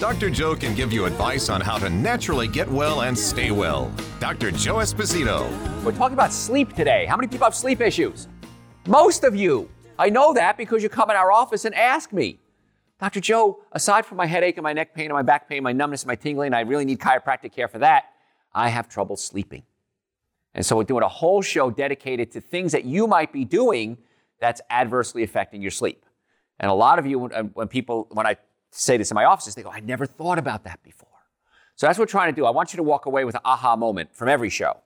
Dr. Joe can give you advice on how to naturally get well and stay well. Dr. Joe Esposito. We're talking about sleep today. How many people have sleep issues? Most of you. I know that because you come in our office and ask me. Dr. Joe, aside from my headache and my neck pain and my back pain, my numbness and my tingling, I really need chiropractic care for that. I have trouble sleeping. And so we're doing a whole show dedicated to things that you might be doing that's adversely affecting your sleep. And a lot of you, when, uh, when people, when I say this in my offices, they go, I never thought about that before. So that's what we're trying to do. I want you to walk away with an aha moment from every show.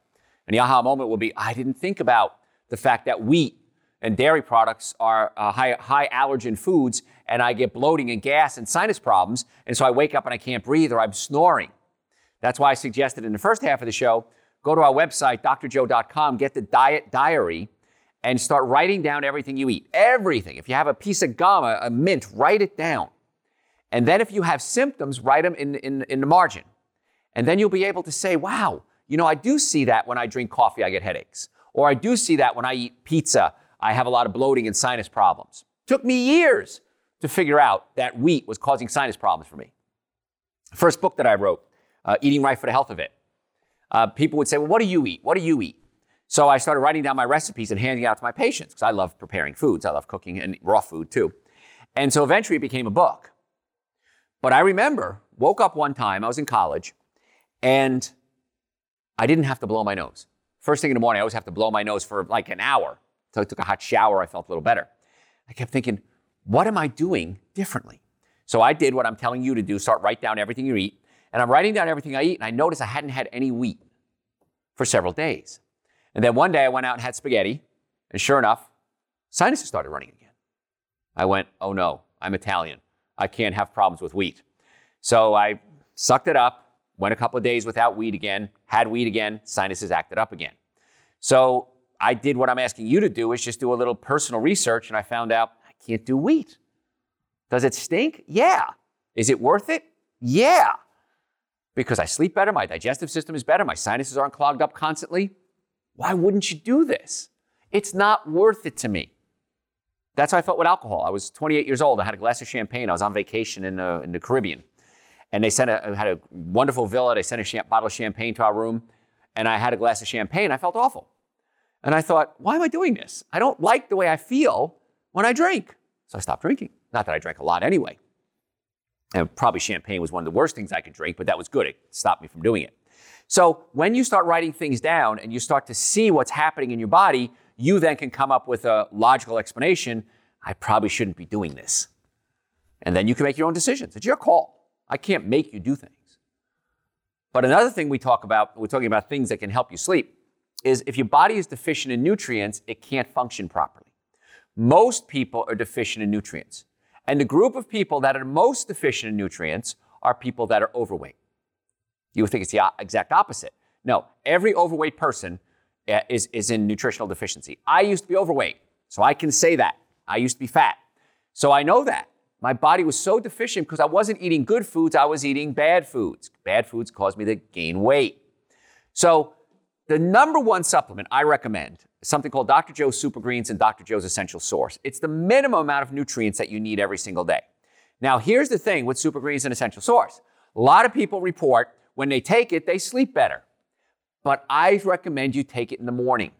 And the aha moment will be, I didn't think about the fact that wheat and dairy products are uh, high, high allergen foods, and I get bloating and gas and sinus problems, and so I wake up and I can't breathe or I'm snoring. That's why I suggested in the first half of the show, go to our website, drjoe.com, get the diet diary, and start writing down everything you eat. Everything. If you have a piece of gum, a, a mint, write it down. And then if you have symptoms, write them in, in, in the margin. And then you'll be able to say, wow, you know, I do see that when I drink coffee, I get headaches. Or I do see that when I eat pizza, I have a lot of bloating and sinus problems. Took me years to figure out that wheat was causing sinus problems for me. First book that I wrote, uh, Eating Right for the Health of It. Uh, people would say, well, what do you eat? What do you eat? So I started writing down my recipes and handing out to my patients because I love preparing foods. I love cooking and raw food too. And so eventually it became a book. But I remember, woke up one time, I was in college, and I didn't have to blow my nose. First thing in the morning, I always have to blow my nose for like an hour. So I took a hot shower, I felt a little better. I kept thinking, what am I doing differently? So I did what I'm telling you to do start write down everything you eat. And I'm writing down everything I eat, and I noticed I hadn't had any wheat for several days. And then one day I went out and had spaghetti, and sure enough, sinuses started running again. I went, oh no, I'm Italian. I can't have problems with wheat. So I sucked it up, went a couple of days without wheat again, had wheat again, sinuses acted up again. So I did what I'm asking you to do is just do a little personal research and I found out I can't do wheat. Does it stink? Yeah. Is it worth it? Yeah. Because I sleep better, my digestive system is better, my sinuses aren't clogged up constantly. Why wouldn't you do this? It's not worth it to me. That's how I felt with alcohol. I was 28 years old. I had a glass of champagne. I was on vacation in, uh, in the Caribbean. And they sent a, had a wonderful villa. They sent a bottle of champagne to our room. And I had a glass of champagne. I felt awful. And I thought, why am I doing this? I don't like the way I feel when I drink. So I stopped drinking. Not that I drank a lot anyway. And probably champagne was one of the worst things I could drink, but that was good. It stopped me from doing it. So when you start writing things down and you start to see what's happening in your body, you then can come up with a logical explanation. I probably shouldn't be doing this. And then you can make your own decisions. It's your call. I can't make you do things. But another thing we talk about, we're talking about things that can help you sleep, is if your body is deficient in nutrients, it can't function properly. Most people are deficient in nutrients. And the group of people that are most deficient in nutrients are people that are overweight. You would think it's the exact opposite. No, every overweight person Uh, is, is in nutritional deficiency. I used to be overweight, so I can say that. I used to be fat. So I know that. My body was so deficient because I wasn't eating good foods, I was eating bad foods. Bad foods caused me to gain weight. So the number one supplement I recommend is something called Dr. Joe's Super Greens and Dr. Joe's Essential Source. It's the minimum amount of nutrients that you need every single day. Now, here's the thing with Super Greens and Essential Source. A lot of people report when they take it, they sleep better but I recommend you take it in the morning.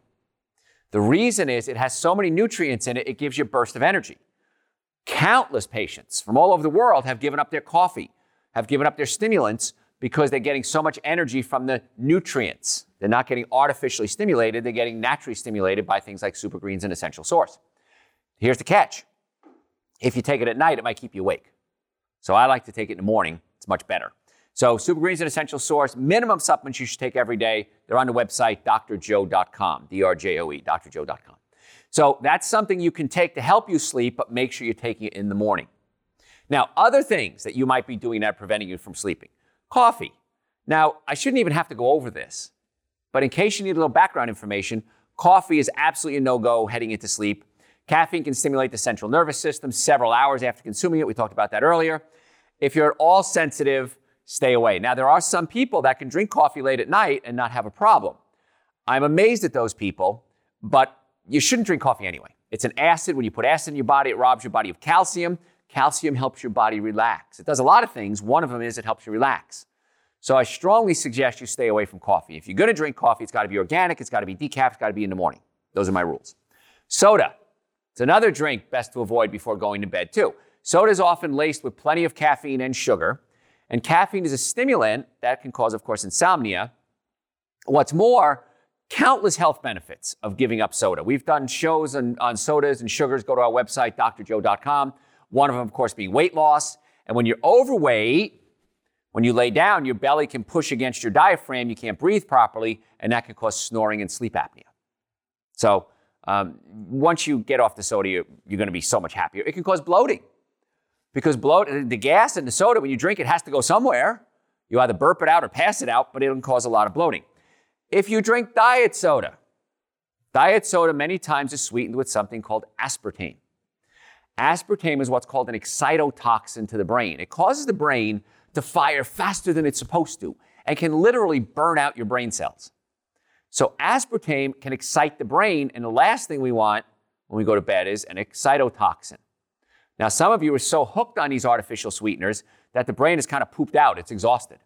The reason is it has so many nutrients in it, it gives you a burst of energy. Countless patients from all over the world have given up their coffee, have given up their stimulants because they're getting so much energy from the nutrients. They're not getting artificially stimulated, they're getting naturally stimulated by things like super greens and essential source. Here's the catch if you take it at night, it might keep you awake. So I like to take it in the morning, it's much better. So, Super Greens is an essential source. Minimum supplements you should take every day. They're on the website, drjoe.com, D R J O E, drjoe.com. So, that's something you can take to help you sleep, but make sure you're taking it in the morning. Now, other things that you might be doing that are preventing you from sleeping coffee. Now, I shouldn't even have to go over this, But in case you need a little background information, coffee is absolutely a no go heading into sleep. Caffeine can stimulate the central nervous system several hours after consuming it. We talked about that earlier. If you're at all sensitive, stay away. Now, there are some people that can drink coffee late at night and not have a problem. I'm amazed at those people, but you shouldn't drink coffee anyway. It's an acid. When you put acid in your body, it robs your body of calcium. Calcium helps your body relax. It does a lot of things. One of them is it helps you relax. So I strongly suggest you stay away from coffee. If you're going to drink coffee, it's got to be organic, it's got to be decaf, it's got to be in the morning. Those are my rules. Soda. It's another drink best to avoid before going to bed, too. Soda is often laced with plenty of caffeine and sugar, and caffeine is a stimulant that can cause, of course, insomnia. What's more, countless health benefits of giving up soda. We've done shows on, on sodas and sugars. Go to our website, drjoe.com. One of them, of course, being weight loss. And when you're overweight, when you lay down, your belly can push against your diaphragm. You can't breathe properly, and that can cause snoring and sleep apnea. So, um, once you get off the soda, you're, you're going to be so much happier. It can cause bloating because bloat, the gas in the soda, when you drink it, has to go somewhere. You either burp it out or pass it out, but it'll cause a lot of bloating. If you drink diet soda, diet soda many times is sweetened with something called aspartame. Aspartame is what's called an excitotoxin to the brain. It causes the brain to fire faster than it's supposed to and can literally burn out your brain cells. So aspartame can excite the brain, and the last thing we want when we go to bed is an excitotoxin. Now, some of you are so hooked on these artificial sweeteners that the brain is kind of pooped out, it's exhausted.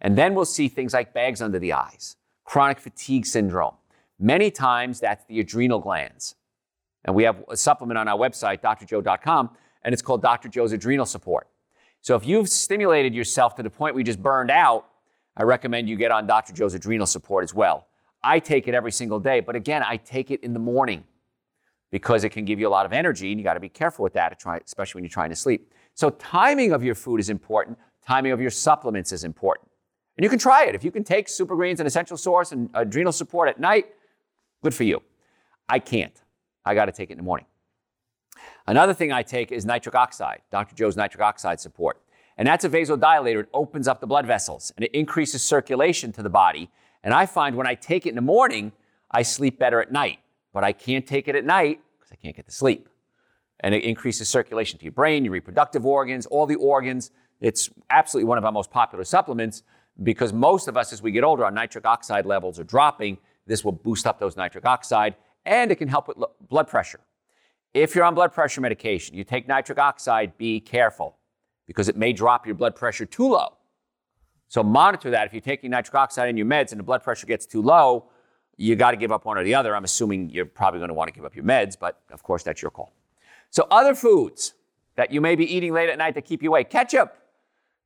And then we'll see things like bags under the eyes, chronic fatigue syndrome. Many times that's the adrenal glands. And we have a supplement on our website, drjoe.com, and it's called Dr. Joe's Adrenal Support. So if you've stimulated yourself to the point where you just burned out, I recommend you get on Dr. Joe's Adrenal Support as well. I take it every single day, but again, I take it in the morning because it can give you a lot of energy, and you got to be careful with that, especially when you're trying to sleep. So timing of your food is important. Timing of your supplements is important. And you can try it. If you can take super greens and essential source and adrenal support at night, good for you. I can't. I got to take it in the morning. Another thing I take is nitric oxide, Dr. Joe's nitric oxide support. And that's a vasodilator. It opens up the blood vessels and it increases circulation to the body. And I find when I take it in the morning, I sleep better at night. But I can't take it at night because I can't get to sleep. And it increases circulation to your brain, your reproductive organs, all the organs. It's absolutely one of our most popular supplements because most of us, as we get older, our nitric oxide levels are dropping. This will boost up those nitric oxide and it can help with blood pressure. If you're on blood pressure medication, you take nitric oxide, be careful because it may drop your blood pressure too low. So monitor that. If you're taking nitric oxide in your meds and the blood pressure gets too low, you got to give up one or the other. I'm assuming you're probably going to want to give up your meds, but of course, that's your call. So, other foods that you may be eating late at night that keep you awake ketchup.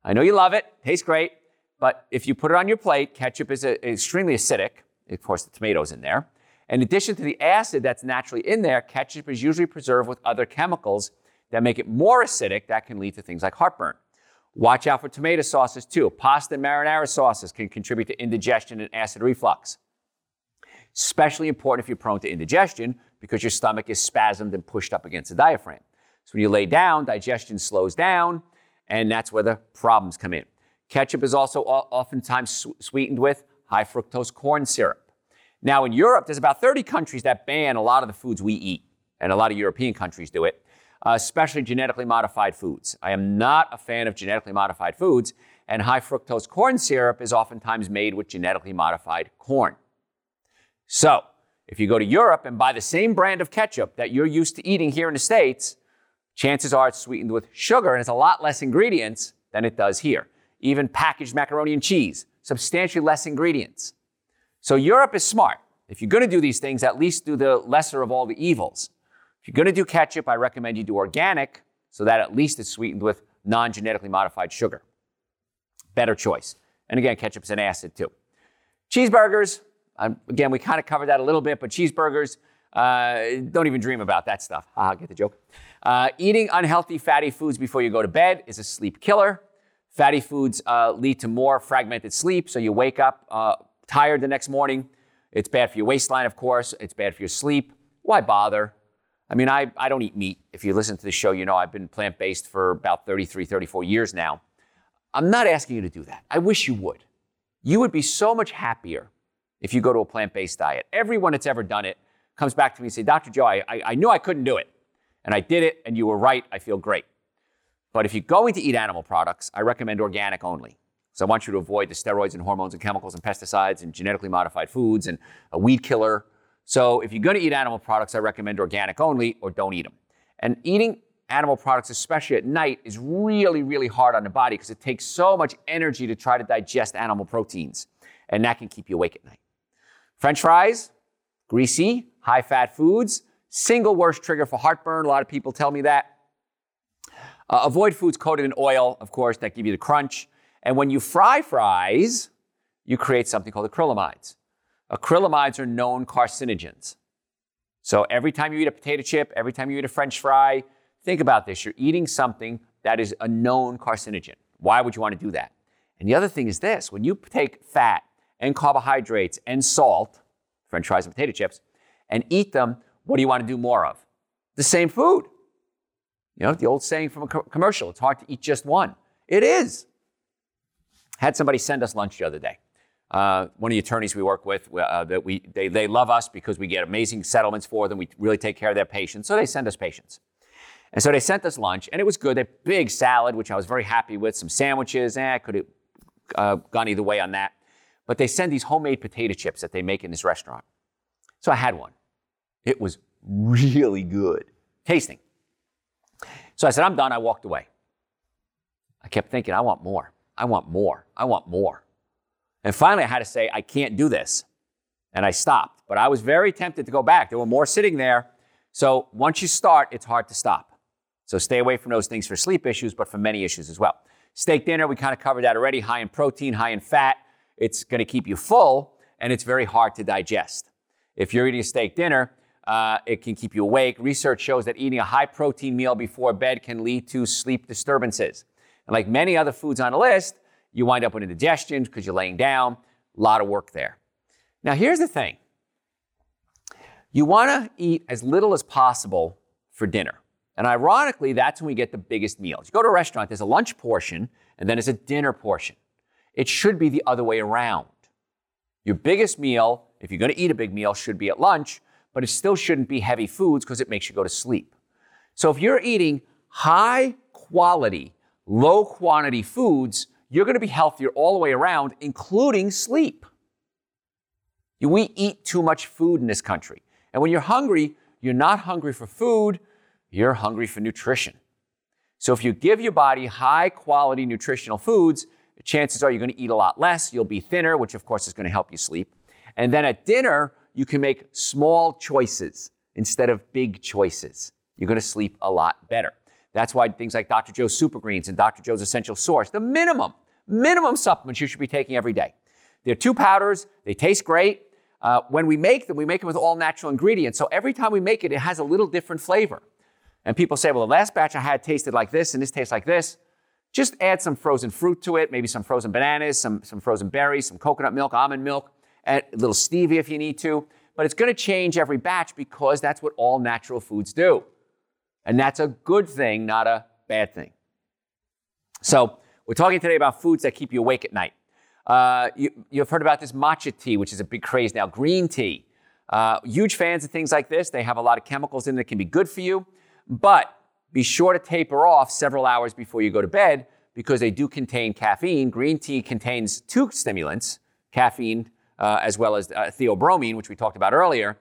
I know you love it, tastes great, but if you put it on your plate, ketchup is a, extremely acidic. Of course, the tomatoes in there. In addition to the acid that's naturally in there, ketchup is usually preserved with other chemicals that make it more acidic that can lead to things like heartburn. Watch out for tomato sauces too. Pasta and marinara sauces can contribute to indigestion and acid reflux. Especially important if you're prone to indigestion because your stomach is spasmed and pushed up against the diaphragm. So when you lay down, digestion slows down, and that's where the problems come in. Ketchup is also oftentimes sweetened with high fructose corn syrup. Now, in Europe, there's about 30 countries that ban a lot of the foods we eat, and a lot of European countries do it, uh, especially genetically modified foods. I am not a fan of genetically modified foods, and high fructose corn syrup is oftentimes made with genetically modified corn. So, if you go to Europe and buy the same brand of ketchup that you're used to eating here in the States, chances are it's sweetened with sugar and it's a lot less ingredients than it does here. Even packaged macaroni and cheese, substantially less ingredients. So Europe is smart. If you're going to do these things, at least do the lesser of all the evils. If you're going to do ketchup, I recommend you do organic so that at least it's sweetened with non genetically modified sugar. Better choice. And again, ketchup's an acid too. Cheeseburgers, um, again, we kind of covered that a little bit, but cheeseburgers, uh, don't even dream about that stuff. Ah, get the joke. Uh, eating unhealthy fatty foods before you go to bed is a sleep killer. Fatty foods uh, lead to more fragmented sleep, so you wake up uh, tired the next morning. It's bad for your waistline, of course. It's bad for your sleep. Why bother? I mean, I, I don't eat meat. If you listen to the show, you know I've been plant based for about 33, 34 years now. I'm not asking you to do that. I wish you would. You would be so much happier if you go to a plant based diet. Everyone that's ever done it comes back to me and say, Dr. Joe, I, I, I knew I couldn't do it. And I did it, and you were right. I feel great. But if you're going to eat animal products, I recommend organic only. So I want you to avoid the steroids and hormones and chemicals and pesticides and genetically modified foods and a weed killer. So if you're going to eat animal products, I recommend organic only or don't eat them. And eating animal products, especially at night, is really, really hard on the body because it takes so much energy to try to digest animal proteins. And that can keep you awake at night. French fries, greasy, high fat foods, single worst trigger for heartburn. A lot of people tell me that. Uh, avoid foods coated in oil, of course, that give you the crunch. And when you fry fries, you create something called acrylamides. Acrylamides are known carcinogens. So every time you eat a potato chip, every time you eat a french fry, think about this. You're eating something that is a known carcinogen. Why would you want to do that? And the other thing is this when you take fat and carbohydrates and salt, french fries and potato chips, and eat them, what do you want to do more of? The same food. You know, the old saying from a co- commercial it's hard to eat just one. It is. Had somebody send us lunch the other day. Uh, one of the attorneys we work with, uh, that we, they, they love us because we get amazing settlements for them. We really take care of their patients, so they send us patients. And so they sent us lunch, and it was good. A big salad, which I was very happy with, some sandwiches. Eh, could have uh, gone either way on that. But they send these homemade potato chips that they make in this restaurant. So I had one. It was really good, tasting. So I said, I'm done. I walked away. I kept thinking, I want more. I want more. I want more. And finally, I had to say, I can't do this. And I stopped. But I was very tempted to go back. There were more sitting there. So once you start, it's hard to stop. So stay away from those things for sleep issues, but for many issues as well. Steak dinner, we kind of covered that already. High in protein, high in fat. It's going to keep you full, and it's very hard to digest. If you're eating a steak dinner, uh, it can keep you awake. Research shows that eating a high protein meal before bed can lead to sleep disturbances. And like many other foods on the list, you wind up with indigestion because you're laying down. A lot of work there. Now, here's the thing you want to eat as little as possible for dinner. And ironically, that's when we get the biggest meals. You go to a restaurant, there's a lunch portion, and then there's a dinner portion. It should be the other way around. Your biggest meal, if you're going to eat a big meal, should be at lunch, but it still shouldn't be heavy foods because it makes you go to sleep. So if you're eating high quality, low quantity foods, you're going to be healthier all the way around, including sleep. We eat too much food in this country. And when you're hungry, you're not hungry for food, you're hungry for nutrition. So if you give your body high quality nutritional foods, chances are you're going to eat a lot less. You'll be thinner, which of course is going to help you sleep. And then at dinner, you can make small choices instead of big choices. You're going to sleep a lot better. That's why things like Dr. Joe's Super Greens and Dr. Joe's Essential Source, the minimum, minimum supplements you should be taking every day. They're two powders, they taste great. Uh, when we make them, we make them with all natural ingredients. So every time we make it, it has a little different flavor. And people say, well, the last batch I had tasted like this and this tastes like this. Just add some frozen fruit to it, maybe some frozen bananas, some, some frozen berries, some coconut milk, almond milk, a little stevia if you need to. But it's going to change every batch because that's what all natural foods do. And that's a good thing, not a bad thing. So, we're talking today about foods that keep you awake at night. Uh, you, have heard about this matcha tea, which is a big craze now, green tea. Uh, huge fans of things like this. They have a lot of chemicals in that can be good for you. But be sure to taper off several hours before you go to bed because they do contain caffeine. Green tea contains two stimulants, caffeine uh, as well as uh, theobromine, which we talked about earlier,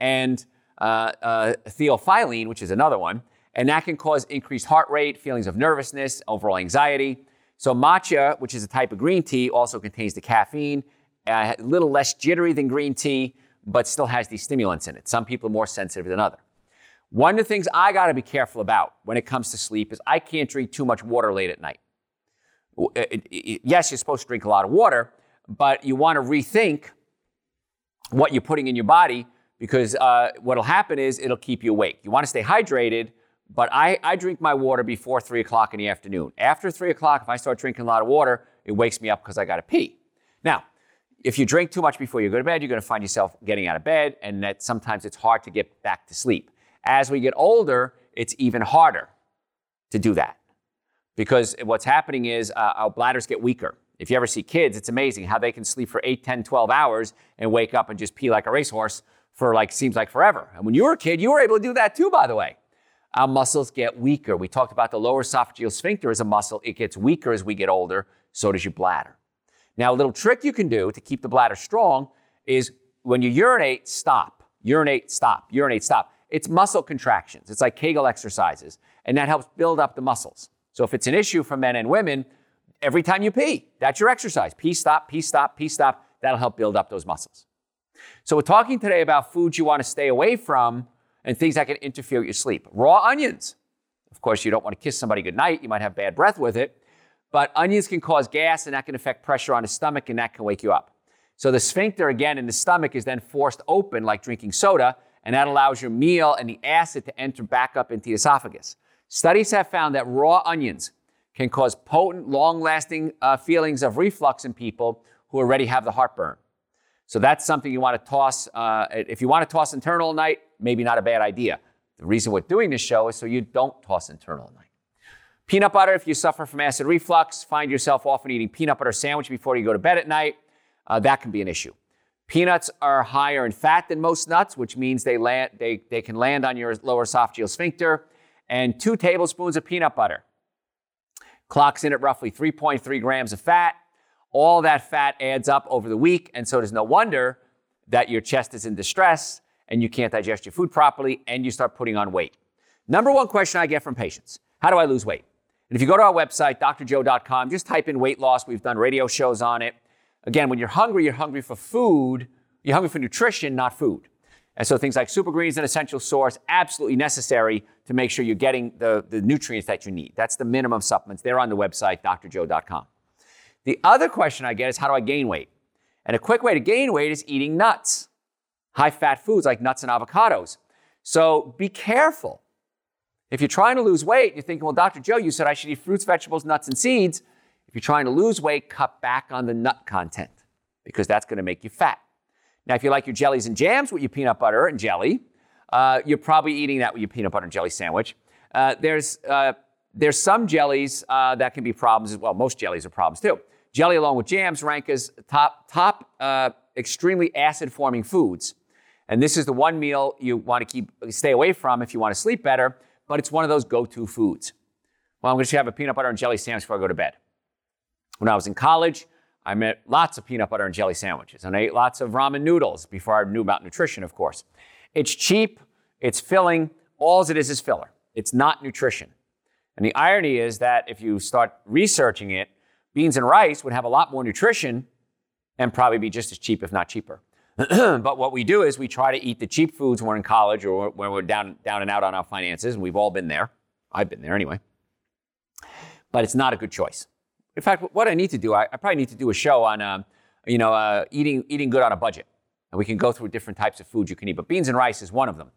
and uh, uh, theophylline, which is another one. And that can cause increased heart rate, feelings of nervousness, overall anxiety. So, matcha, which is a type of green tea, also contains the caffeine, uh, a little less jittery than green tea, but still has these stimulants in it. Some people are more sensitive than others. One of the things I got to be careful about when it comes to sleep is I can't drink too much water late at night. Yes, you're supposed to drink a lot of water, but you want to rethink what you're putting in your body because uh, what'll happen is it'll keep you awake. You want to stay hydrated, but I, I drink my water before 3 o'clock in the afternoon. After 3 o'clock, if I start drinking a lot of water, it wakes me up because I got to pee. Now, if you drink too much before you go to bed, you're going to find yourself getting out of bed, and that sometimes it's hard to get back to sleep. As we get older, it's even harder to do that because what's happening is uh, our bladders get weaker. If you ever see kids, it's amazing how they can sleep for 8, 10, 12 hours and wake up and just pee like a racehorse for like, seems like forever. And when you were a kid, you were able to do that too, by the way. Our muscles get weaker. We talked about the lower esophageal sphincter as a muscle. It gets weaker as we get older. So does your bladder. Now, a little trick you can do to keep the bladder strong is when you urinate, stop. Urinate, stop. Urinate, stop. It's muscle contractions. It's like Kegel exercises, and that helps build up the muscles. So if it's an issue for men and women, every time you pee, that's your exercise. Pee, stop, pee, stop, pee, stop. That'll help build up those muscles. So we're talking today about foods you want to stay away from and things that can interfere with your sleep. Raw onions. Of course, you don't want to kiss somebody goodnight. You might have bad breath with it. But onions can cause gas, and that can affect pressure on the stomach, and that can wake you up. So the sphincter, again, in the stomach is then forced open like drinking soda, and that allows your meal and the acid to enter back up into the esophagus. Studies have found that raw onions can cause potent, long lasting uh, feelings of reflux in people who already have the heartburn. So that's something you want to toss. Uh, if you want to toss internal at night, maybe not a bad idea. The reason we're doing this show is so you don't toss internal at night. Peanut butter, if you suffer from acid reflux, find yourself often eating peanut butter sandwich before you go to bed at night, uh, that can be an issue. Peanuts are higher in fat than most nuts, which means they, land, they, they can land on your lower esophageal sphincter. And two tablespoons of peanut butter clocks in at roughly 3.3 grams of fat. All that fat adds up over the week, and so it is no wonder that your chest is in distress and you can't digest your food properly and you start putting on weight. Number one question I get from patients How do I lose weight? And if you go to our website, drjoe.com, just type in weight loss. We've done radio shows on it. Again, when you're hungry, you're hungry for food, you're hungry for nutrition, not food. And so things like super greens an essential source, absolutely necessary to make sure you're getting the, the nutrients that you need. That's the minimum supplements. They're on the website, drjoe.com. The other question I get is how do I gain weight? And a quick way to gain weight is eating nuts, high fat foods like nuts and avocados. So be careful. If you're trying to lose weight, you're thinking, well, Dr. Joe, you said I should eat fruits, vegetables, nuts, and seeds. If you're trying to lose weight, cut back on the nut content because that's going to make you fat. Now, if you like your jellies and jams with your peanut butter and jelly, uh, you're probably eating that with your peanut butter and jelly sandwich. Uh, there's, uh, there's some jellies uh, that can be problems as well. Most jellies are problems too. Jelly along with jams rank as top, top uh, extremely acid forming foods. And this is the one meal you want to keep stay away from if you want to sleep better, but it's one of those go-to foods. Well, I'm going to have a peanut butter and jelly sandwich before I go to bed. When I was in college, I made lots of peanut butter and jelly sandwiches, and I ate lots of ramen noodles before I knew about nutrition, of course. It's cheap, it's filling, all it is is filler. It's not nutrition. And the irony is that if you start researching it, beans and rice would have a lot more nutrition and probably be just as cheap, if not cheaper. but what we do is we try to eat the cheap foods when we're in college or when we're down, down and out on our finances, and we've all been there. I've been there anyway. But it's not a good choice. In fact, what I need to do, I, I probably need to do a show on, um, you know, uh, eating eating good on a budget, and we can go through different types of foods you can eat. But beans and rice is one of them,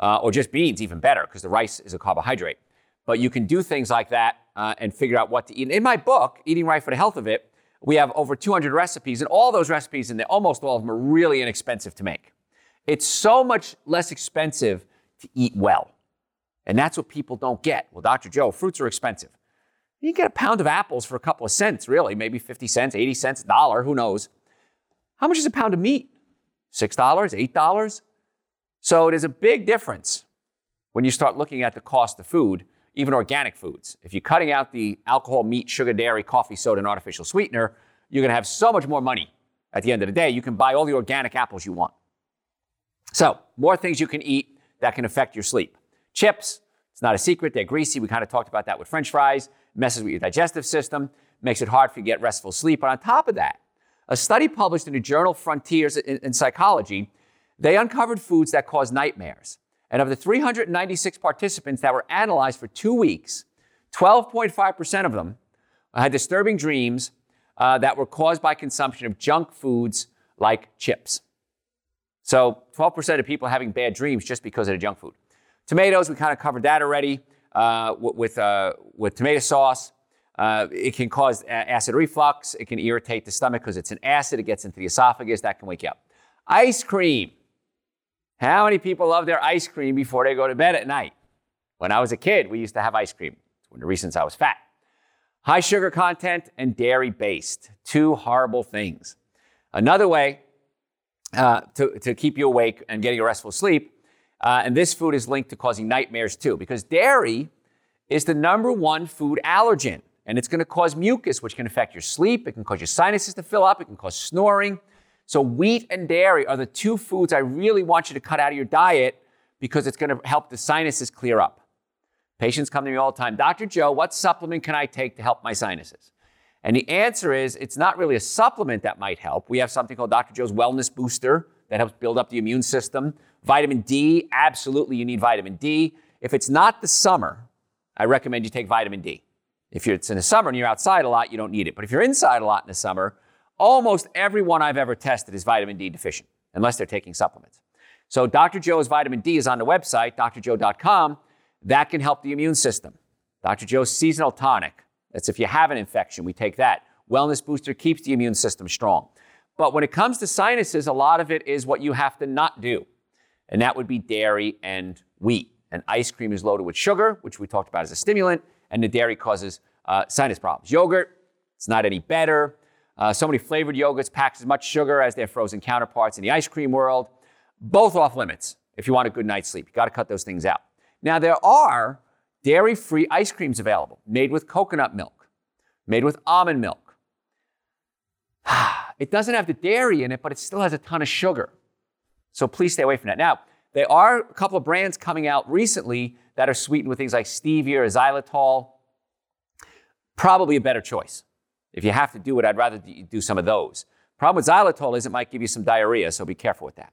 uh, or just beans, even better, because the rice is a carbohydrate. But you can do things like that uh, and figure out what to eat. In my book, Eating Right for the Health of It, we have over 200 recipes, and all those recipes there, almost all of them, are really inexpensive to make. It's so much less expensive to eat well. And that's what people don't get. Well, Dr. Joe, fruits are expensive. You can get a pound of apples for a couple of cents, really, maybe 50 cents, 80 cents, a dollar, who knows. How much is a pound of meat? $6, $8? So there's a big difference when you start looking at the cost of food, even organic foods. If you're cutting out the alcohol, meat, sugar, dairy, coffee, soda, and artificial sweetener, you're going to have so much more money at the end of the day. You can buy all the organic apples you want. So, more things you can eat that can affect your sleep. Chips, it's not a secret, they're greasy. We kind of talked about that with french fries messes with your digestive system, makes it hard for you to get restful sleep. But on top of that, a study published in the journal Frontiers in, in Psychology, they uncovered foods that cause nightmares. And of the 396 participants that were analyzed for two weeks, 12.5% of them had disturbing dreams uh, that were caused by consumption of junk foods like chips. So 12% of people having bad dreams just because of the junk food. Tomatoes, we kind of covered that already uh, with, uh, with tomato sauce. Uh, it can cause acid reflux. It can irritate the stomach because it's an acid. It gets into the esophagus. That can wake you up. Ice cream. How many people love their ice cream before they go to bed at night? When I was a kid, we used to have ice cream. It's one of the reasons I was fat. High sugar content and dairy based, two horrible things. Another way uh, to, to keep you awake and getting a restful sleep, uh, and this food is linked to causing nightmares too, because dairy is the number one food allergen, and it's going to cause mucus, which can affect your sleep. It can cause your sinuses to fill up. It can cause snoring. So, wheat and dairy are the two foods I really want you to cut out of your diet because it's going to help the sinuses clear up. Patients come to me all the time, Dr. Joe, what supplement can I take to help my sinuses? And the answer is it's not really a supplement that might help. We have something called Dr. Joe's Wellness Booster that helps build up the immune system. Vitamin D, absolutely, you need vitamin D. If it's not the summer, I recommend you take vitamin D. If it's in the summer and you're outside a lot, you don't need it. But if you're inside a lot in the summer, almost everyone I've ever tested is vitamin D deficient, unless they're taking supplements. So Dr. Joe's vitamin D is on the website, drjoe.com. That can help the immune system. Dr. Joe's seasonal tonic. That's if you have an infection, we take that. Wellness booster keeps the immune system strong. But when it comes to sinuses, a lot of it is what you have to not do. And that would be dairy and wheat. And ice cream is loaded with sugar, which we talked about as a stimulant, and the dairy causes uh, sinus problems. Yogurt, it's not any better. Uh, so many flavored yogurts pack as much sugar as their frozen counterparts in the ice cream world. Both off limits if you want a good night's sleep. You got to cut those things out. Now, there are dairy free ice creams available made with coconut milk, made with almond milk. It doesn't have the dairy in it, but it still has a ton of sugar. So please stay away from that. Now, there are a couple of brands coming out recently that are sweetened with things like stevia or xylitol. Probably a better choice. If you have to do it, I'd rather do some of those. Problem with xylitol is it might give you some diarrhea, so be careful with that.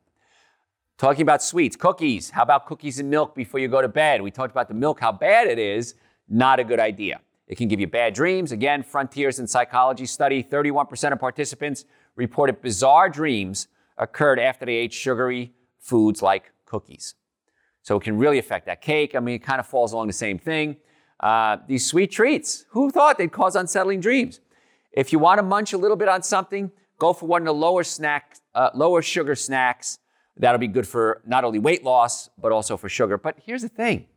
Talking about sweets, cookies. How about cookies and milk before you go to bed? We talked about the milk, how bad it is. Not a good idea. It can give you bad dreams. Again, Frontiers in Psychology study 31% of participants reported bizarre dreams occurred after they ate sugary foods like cookies. So it can really affect that cake. I mean, it kind of falls along the same thing. Uh, these sweet treats, who thought they'd cause unsettling dreams? If you want to munch a little bit on something, go for one of the lower snack, uh, lower sugar snacks That'll be good for not only weight loss, but also for sugar. But here's the thing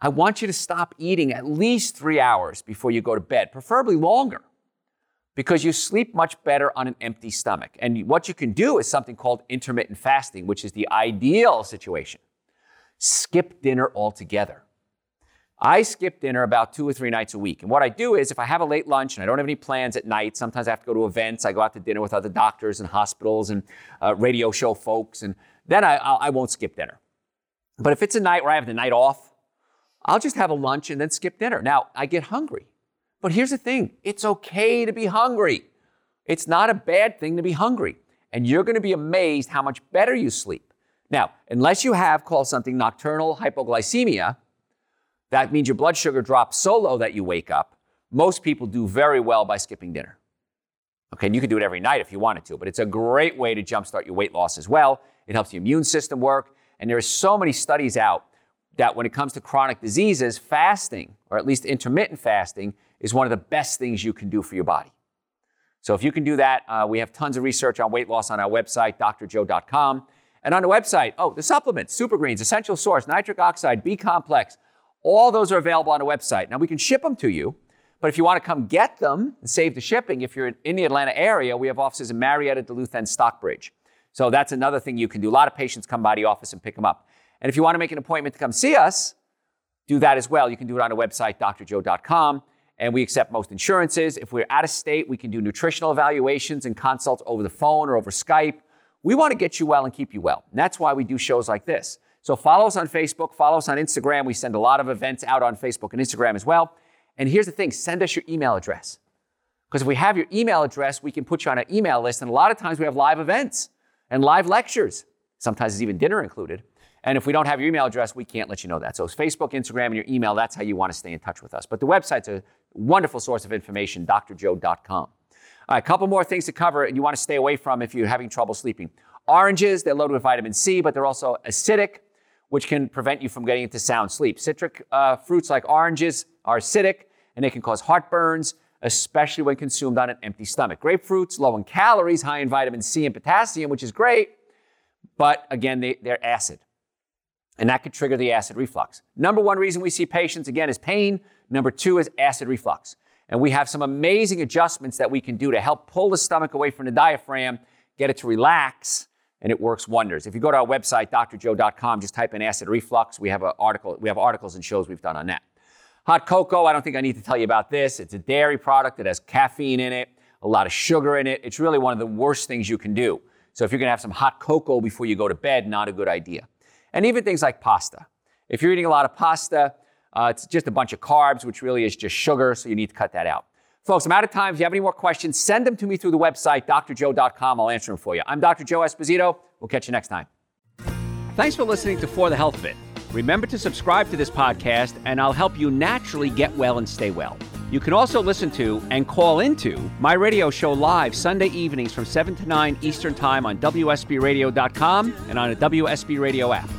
I want you to stop eating at least three hours before you go to bed, preferably longer, because you sleep much better on an empty stomach. And what you can do is something called intermittent fasting, which is the ideal situation. Skip dinner altogether. I skip dinner about two or three nights a week. And what I do is, if I have a late lunch and I don't have any plans at night, sometimes I have to go to events. I go out to dinner with other doctors and hospitals and uh, radio show folks, and then I, I won't skip dinner. But if it's a night where I have the night off, I'll just have a lunch and then skip dinner. Now, I get hungry. But here's the thing it's okay to be hungry. It's not a bad thing to be hungry. And you're going to be amazed how much better you sleep. Now, unless you have called something nocturnal hypoglycemia, that means your blood sugar drops so low that you wake up. Most people do very well by skipping dinner. Okay, and you can do it every night if you wanted to, but it's a great way to jumpstart your weight loss as well. It helps the immune system work. And there are so many studies out that when it comes to chronic diseases, fasting, or at least intermittent fasting, is one of the best things you can do for your body. So if you can do that, uh, we have tons of research on weight loss on our website, drjoe.com. And on the website, oh, the supplements, super greens, essential source, nitric oxide, B complex, all those are available on the website. Now, we can ship them to you, but if you want to come get them and save the shipping, if you're in the Atlanta area, we have offices in Marietta, Duluth, and Stockbridge. So that's another thing you can do. A lot of patients come by the office and pick them up. And if you want to make an appointment to come see us, do that as well. You can do it on a website, drjoe.com. And we accept most insurances. If we're out of state, we can do nutritional evaluations and consults over the phone or over Skype. We want to get you well and keep you well. And that's why we do shows like this. So follow us on Facebook, follow us on Instagram. We send a lot of events out on Facebook and Instagram as well. And here's the thing send us your email address. Because if we have your email address, we can put you on an email list. And a lot of times we have live events and live lectures. Sometimes it's even dinner included. And if we don't have your email address, we can't let you know that. So it's Facebook, Instagram, and your email. That's how you want to stay in touch with us. But the website's a wonderful source of information, drjoe.com. All right, a couple more things to cover and you want to stay away from if you're having trouble sleeping. Oranges, they're loaded with vitamin C, but they're also acidic which can prevent you from getting into sound sleep. Citric uh, fruits like oranges are acidic and they can cause heartburns, especially when consumed on an empty stomach. Grapefruits, low in calories, high in vitamin C and potassium, which is great, but again, they, they're acid. And that could trigger the acid reflux. Number one reason we see patients, again, is pain. Number two is acid reflux. And we have some amazing adjustments that we can do to help pull the stomach away from the diaphragm, get it to relax, and it works wonders. If you go to our website, drjoe.com, just type in acid reflux. We have an article, we have articles and shows we've done on that. Hot cocoa, I don't think I need to tell you about this. It's a dairy product that has caffeine in it, a lot of sugar in it. It's really one of the worst things you can do. So if you're gonna have some hot cocoa before you go to bed, not a good idea. And even things like pasta. If you're eating a lot of pasta, uh, it's just a bunch of carbs, which really is just sugar, so you need to cut that out. Folks, I'm out of time. If you have any more questions, send them to me through the website, drjoe.com. I'll answer them for you. I'm Dr. Joe Esposito. We'll catch you next time. Thanks for listening to For the Health of It. Remember to subscribe to this podcast, and I'll help you naturally get well and stay well. You can also listen to and call into my radio show live Sunday evenings from 7 to 9 Eastern Time on WSBRadio.com and on a WSB Radio app.